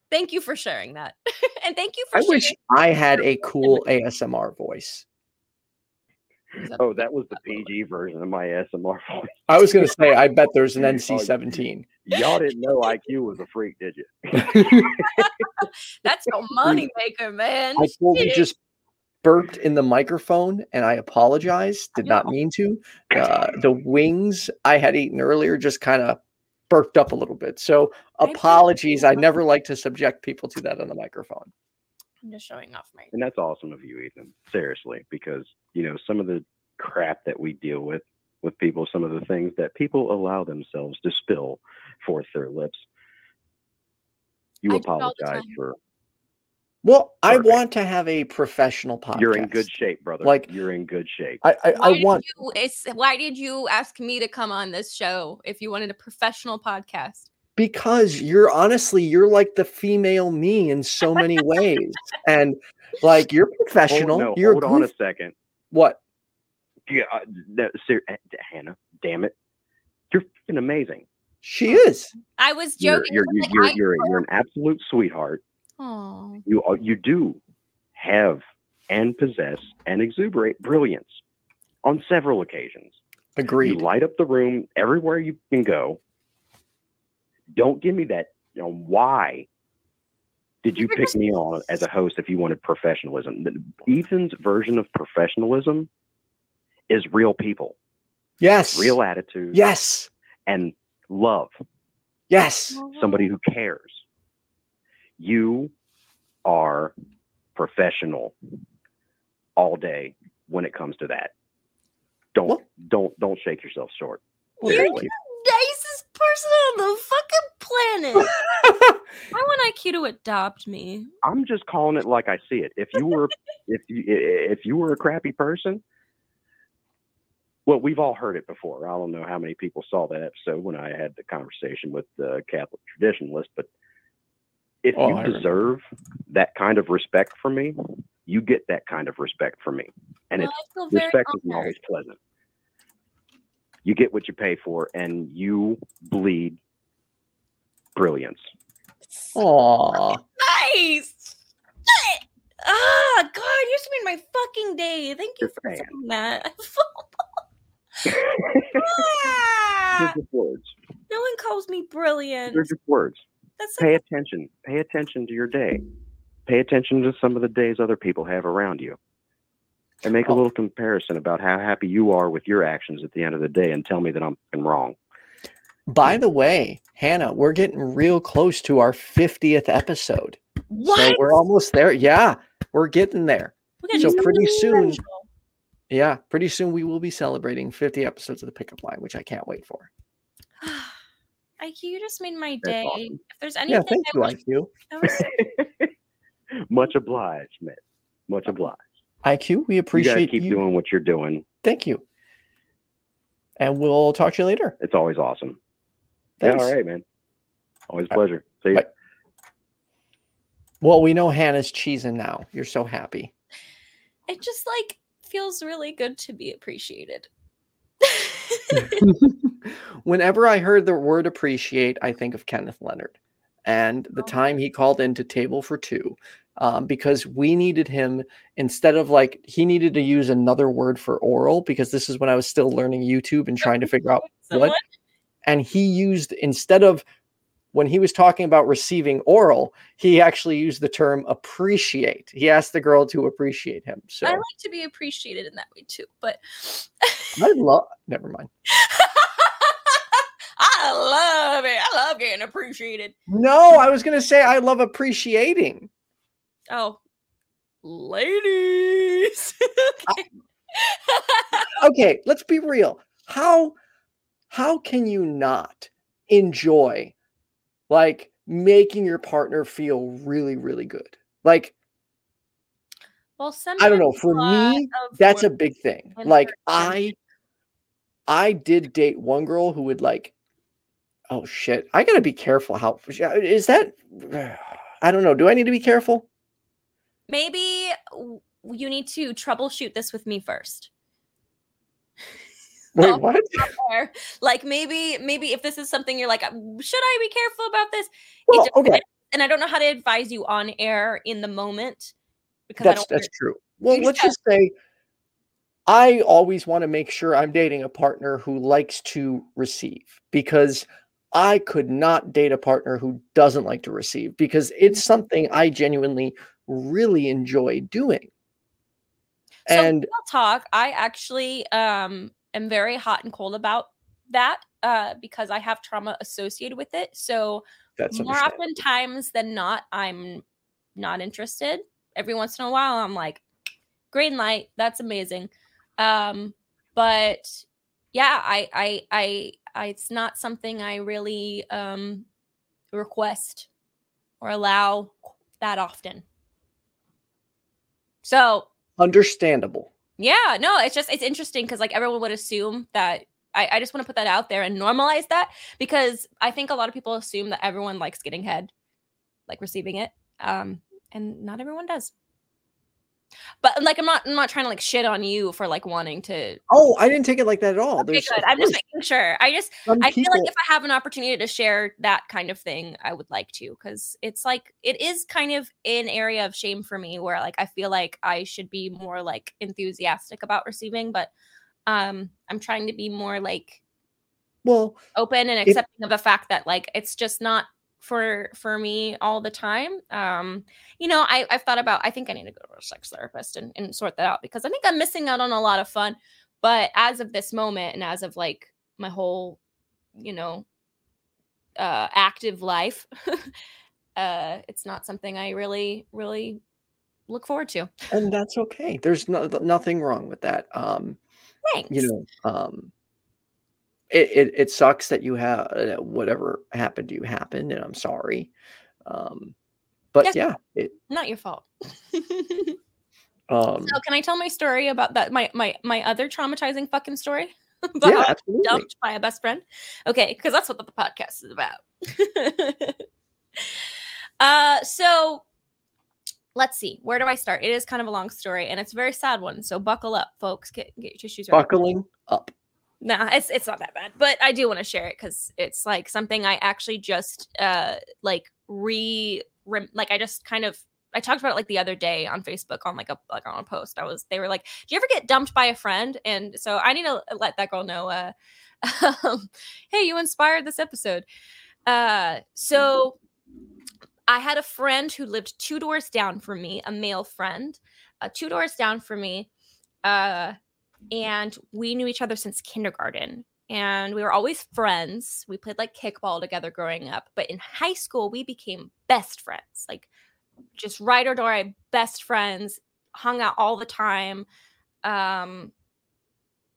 thank you for sharing that. and thank you for I sharing wish I had a cool ASMR voice. oh, that was the PG version of my ASMR voice. I was going to say, I bet there's an Oh, NC-17. Y'all didn't know IQ was a freak, did you? that's your money maker, man. I totally Shit. just burped in the microphone, and I apologize. Did not mean to. Uh, the wings I had eaten earlier just kind of burped up a little bit. So apologies. I never like to subject people to that on the microphone. I'm just showing off my And that's awesome of you, Ethan. Seriously, because you know some of the crap that we deal with with people, some of the things that people allow themselves to spill forth their lips. You I do it all the apologize for. Well, I want to have a professional podcast. You're in good shape, brother. Like- you're in good shape. I, I, why I did want. you it's, why did you ask me to come on this show if you wanted a professional podcast? because you're honestly you're like the female me in so many ways and like you're Hold, professional no, you're hold on a second. what Yeah, uh, no, ser- uh, Hannah, damn it, you're freaking amazing. she is I was You're joking. you're you're, like, you're, you're, you're an absolute sweetheart. Aw. You are, you do have and possess and exuberate brilliance on several occasions. You light up the room everywhere you can go. Don't give me that. You know why? Did you pick me on as a host if you wanted professionalism? Ethan's version of professionalism is real people, yes real attitude, yes and love. yes Somebody who cares. You are professional all day when it comes to that. Don't Well- don't don't shake yourself short. Well, You're thank the nicest person on the fucking planet. I want IQ to adopt me. I'm just calling it like I see it. If you were if you if you were a crappy person, well, we've all heard it before. I don't know how many people saw that episode when I had the conversation with the Catholic traditionalist, but if Oh, you I remember. deserve that kind of respect from me, you get that kind of respect from me, and Well, it's I feel very respect isn't always pleasant. You get what you pay for, and you bleed brilliance. Aw. Nice. Ah, God, you just made my fucking day. Thank you You're for fan. saying that. They're Ah, just words. no one calls me brilliant. They're just words. That's Pay like, attention. Pay attention to your day. Pay attention to some of the days other people have around you. And make a Oh. little comparison about how happy you are with your actions at the end of the day and tell me that I'm wrong. by the way hannah we're getting real close to our 50th episode what? so we're almost there yeah we're getting there We gotta so pretty soon- special. yeah pretty soon we will be celebrating 50 episodes of the pickup line which i can't wait for IQ, you just made my That's day. awesome. If there's anything, yeah anything thank I you wish- iq that was- Much obliged, man. Much obliged. iq we You appreciate guys keep you doing what you're doing. thank you and we'll talk to you later It's always awesome. Yeah, all right, man. Always a pleasure. See you. bye. well we know hannah's cheesing now you're so happy it just like feels really good to be appreciated. Whenever I heard the word appreciate, I think of Kenneth Leonard and the Oh. time he called into Table for Two um, because we needed him instead of like he needed to use another word for oral because this is when I was still learning YouTube and trying to figure out Someone- what. And he used instead of when he was talking about receiving oral, he actually used the term appreciate. He asked the girl to appreciate him. So I like to be appreciated in that way too, but I love. Never mind. I love it. I love getting appreciated. No, I was gonna say I love appreciating. Oh, ladies. okay, let's be real. How how can you not enjoy like making your partner feel really really good? Like well, I don't know, for me that's a big thing. Like I I did date one girl who would like oh shit, I got to be careful how uh, is that I don't know. Do I need to be careful? maybe you need to troubleshoot this with me first. Wait, what? Like maybe maybe if this is something you're like "Um, should I be careful about this? Well, just- okay, And I don't know how to advise you on air in the moment because I that's don't that's true. Well, let's just say I always want to make sure I'm dating a partner who likes to receive because I could not date a partner who doesn't like to receive because it's something I genuinely really enjoy doing. So And real talk, I actually um am very hot and cold about that uh because I have trauma associated with it. So that's more often times than not, I'm not interested. Every once in a while, I'm like, green light, that's amazing. Um, but yeah, I I I, I it's not something I really um request or allow that often. So understandable. Yeah, no, it's just it's interesting because like everyone would assume that I, I just want to put that out there and normalize that because I think a lot of people assume that everyone likes getting head, like receiving it. Um, and not everyone does. But like I'm not I'm not trying to like shit on you for like wanting to Oh, I didn't take it like that at all. Okay, good. I'm just making sure. I just some I feel people- like if I have an opportunity to share that kind of thing, I would like to because it's like it is kind of an area of shame for me where like I feel like I should be more like enthusiastic about receiving, but um I'm trying to be more like well, open and accepting of the fact that like it's just not for for me all the time. Um, you know, I, I've thought about I think I need to go to a sex therapist and, and sort that out because I think I'm missing out on a lot of fun. But as of this moment and as of like my whole, you know, uh active life, uh it's not something I really, really look forward to. and that's okay. There's no, nothing wrong with that. Um, Thanks. you know um it, it it sucks that you have uh, whatever happened to you happened and i'm sorry um but yeah it not your fault. um So can I tell my story about that? My my my other traumatizing fucking story? About how yeah absolutely dumped by a best friend. Okay, because that's what the podcast is about. uh so let's see. Where do I start? It is kind of a long story and it's a very sad one. So buckle up, folks. Get get your tissues ready. buckling up Nah, it's it's not that bad, but I do want to share it because it's like something I actually just uh like re like I just kind of I talked about it like the other day on Facebook on like a like on a post. I was they were like, "Do you ever get dumped by a friend?" And so I need to let that girl know. Uh, um, hey, you inspired this episode. Uh, so I had a friend who lived two doors down from me, a male friend, uh, two doors down from me. Uh, and we knew each other since kindergarten. And we were always friends. We played like kickball together growing up but in high school we became best friends like just right or door best friends hung out all the time um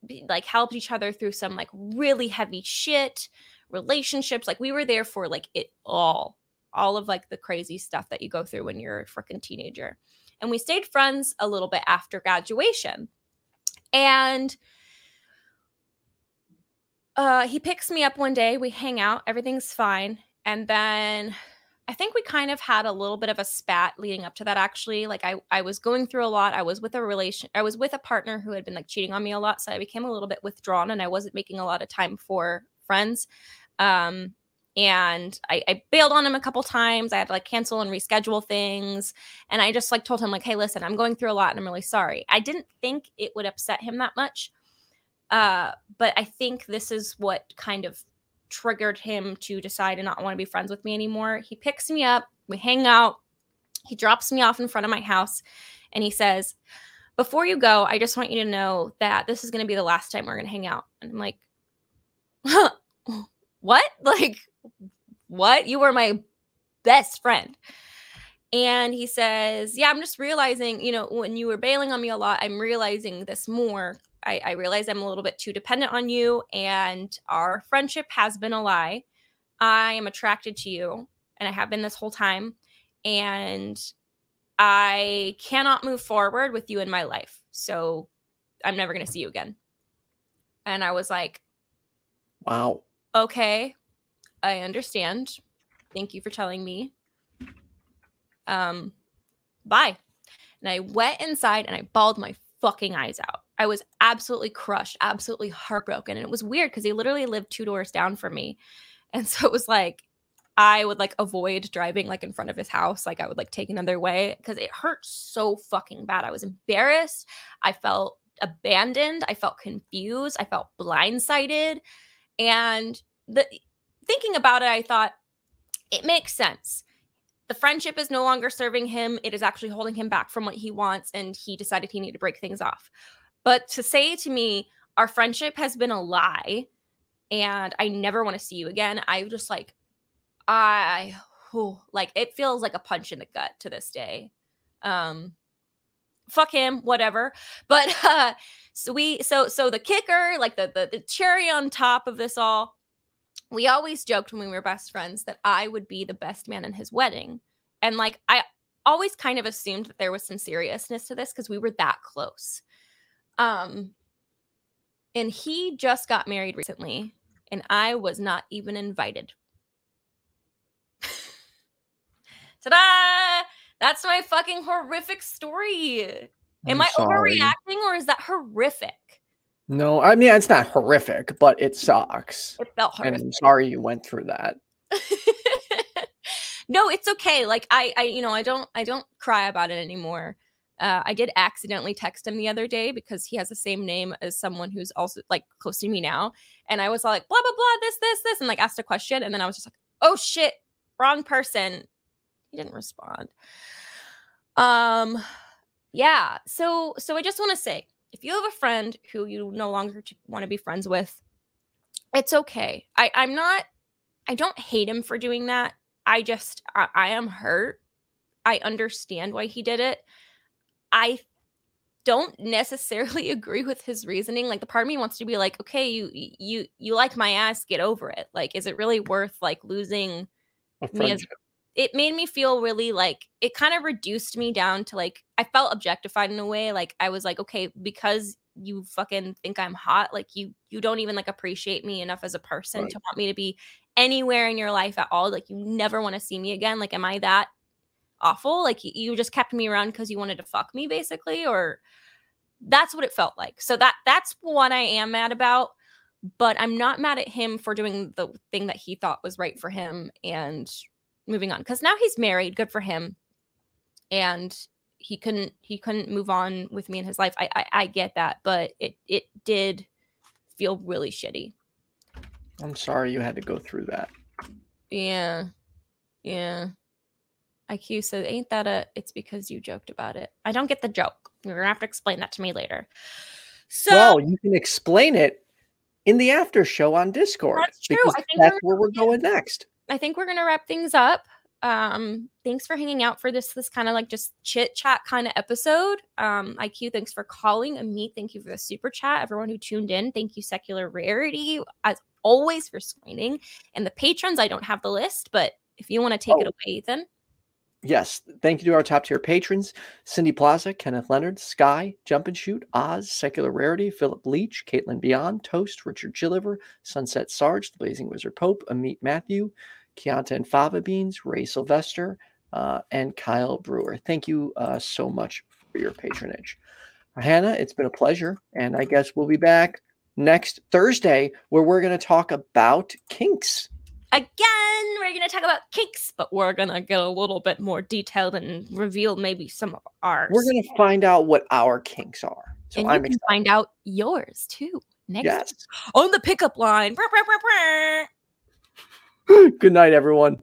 be- like helped each other through some like really heavy shit relationships like we were there for like it all all of like the crazy stuff that you go through when you're a freaking teenager. And we stayed friends a little bit after graduation and uh, he picks me up one day. We hang out. Everything's fine. And then I think we kind of had a little bit of a spat leading up to that actually. Like I I was going through a lot. I was with a relation I was with a partner who had been like cheating on me a lot, so I became a little bit withdrawn and I wasn't making a lot of time for friends. Um and I, I, bailed on him a couple times. I had to like cancel and reschedule things. And I just like told him, like, hey, listen, I'm going through a lot and I'm really sorry. I didn't think it would upset him that much. Uh, but I think this is what kind of triggered him to decide to not want to be friends with me anymore. He picks me up, we hang out, he drops me off in front of my house, and he says, Before you go, I just want you to know that this is going to be the last time we're going to hang out. And I'm like, What? Like, what? You were my best friend. And he says, Yeah, I'm just realizing, you know, when you were bailing on me a lot, I'm realizing this more. I, I realize I'm a little bit too dependent on you, and our friendship has been a lie. I am attracted to you, and I have been this whole time. And I cannot move forward with you in my life. So I'm never going to see you again. And I was like, Wow. Okay. I understand. Thank you for telling me. Um, bye. And I went inside and I bawled my fucking eyes out. I was absolutely crushed, absolutely heartbroken. And it was weird because he literally lived two doors down from me. And so it was like I would like avoid driving like in front of his house. Like I would like take another way because it hurt so fucking bad. I was embarrassed. I felt abandoned. I felt confused. I felt blindsided. And the thinking about it, I thought it makes sense. The friendship is no longer serving him. It is actually holding him back from what he wants. And he decided he needed to break things off. But to say to me, our friendship has been a lie and I never want to see you again, I just like, I, whew, like, it feels like a punch in the gut to this day. Um, fuck him whatever but uh so we so so the kicker like the, the the cherry on top of this all we always joked when we were best friends that I would be the best man in his wedding. And like I always kind of assumed that there was some seriousness to this because we were that close. Um and he just got married recently and I was not even invited. Ta-da! That's my fucking horrific story. Am I'm I sorry. overreacting or is that horrific? No, I mean it's not horrific, but it sucks. It felt horrific. And I'm sorry you went through that. no, it's okay. Like I, I, you know, I don't, I don't cry about it anymore. Uh, I did accidentally text him the other day because he has the same name as someone who's also like close to me now, and I was like blah blah blah this this this, and like asked a question, and then I was just like, oh shit, wrong person. He didn't respond. Um, yeah. So so I just want to say if you have a friend who you no longer want to be friends with, it's okay. I, I'm not, I don't hate him for doing that. I just, I, I am hurt. I understand why he did it. I don't necessarily agree with his reasoning. Like the part of me wants to be like, okay, you you you like my ass, get over it. Like, is it really worth like losing me as it made me feel really like it kind of reduced me down to like I felt objectified in a way. Like I was like, okay, because you fucking think I'm hot, like you you don't even like appreciate me enough as a person right. to want me to be anywhere in your life at all. Like you never want to see me again. Like, am I that awful? Like you just kept me around because you wanted to fuck me, basically, or that's what it felt like. So that that's what I am mad about. But I'm not mad at him for doing the thing that he thought was right for him and moving on. Because now he's married good for him. And he couldn't he couldn't move on with me in his life. I, I i, get that but it it did feel really shitty. I'm sorry you had to go through that. Yeah. Yeah. Iq said ain't that a it's because you joked about it. I don't get the joke. You're gonna have to explain that to me later. So well you can explain it in the after show on discord that's true. think that's where we're going next I think we're gonna wrap things up. Um, thanks for hanging out for this this kind of like just chit chat kind of episode. Um, IQ, thanks for calling. Amit, thank you for the super chat. Everyone who tuned in, thank you, Secular Rarity, as always for screening. And the patrons, I don't have the list, but if you want to take oh. it away, Ethan. Yes, thank you to our top tier patrons Cindy Plaza, Kenneth Leonard, Sky, Jump and Shoot, Oz, Secular Rarity, Philip Leach, Caitlin Beyond, Toast, Richard Chiliver, Sunset Sarge, The Blazing Wizard Pope, Amit Matthew, Keonta and Fava Beans, Ray Sylvester, uh, and Kyle Brewer. Thank you uh, so much for your patronage. Hannah, it's been a pleasure. And I guess we'll be back next Thursday where we're going to talk about kinks. Again, we're going to talk about kinks, but we're going to get a little bit more detailed and reveal maybe some of ours. We're gonna find out what our kinks are. So and you I'm can excited. find out yours too next Yes. on the pickup line. Good night, everyone.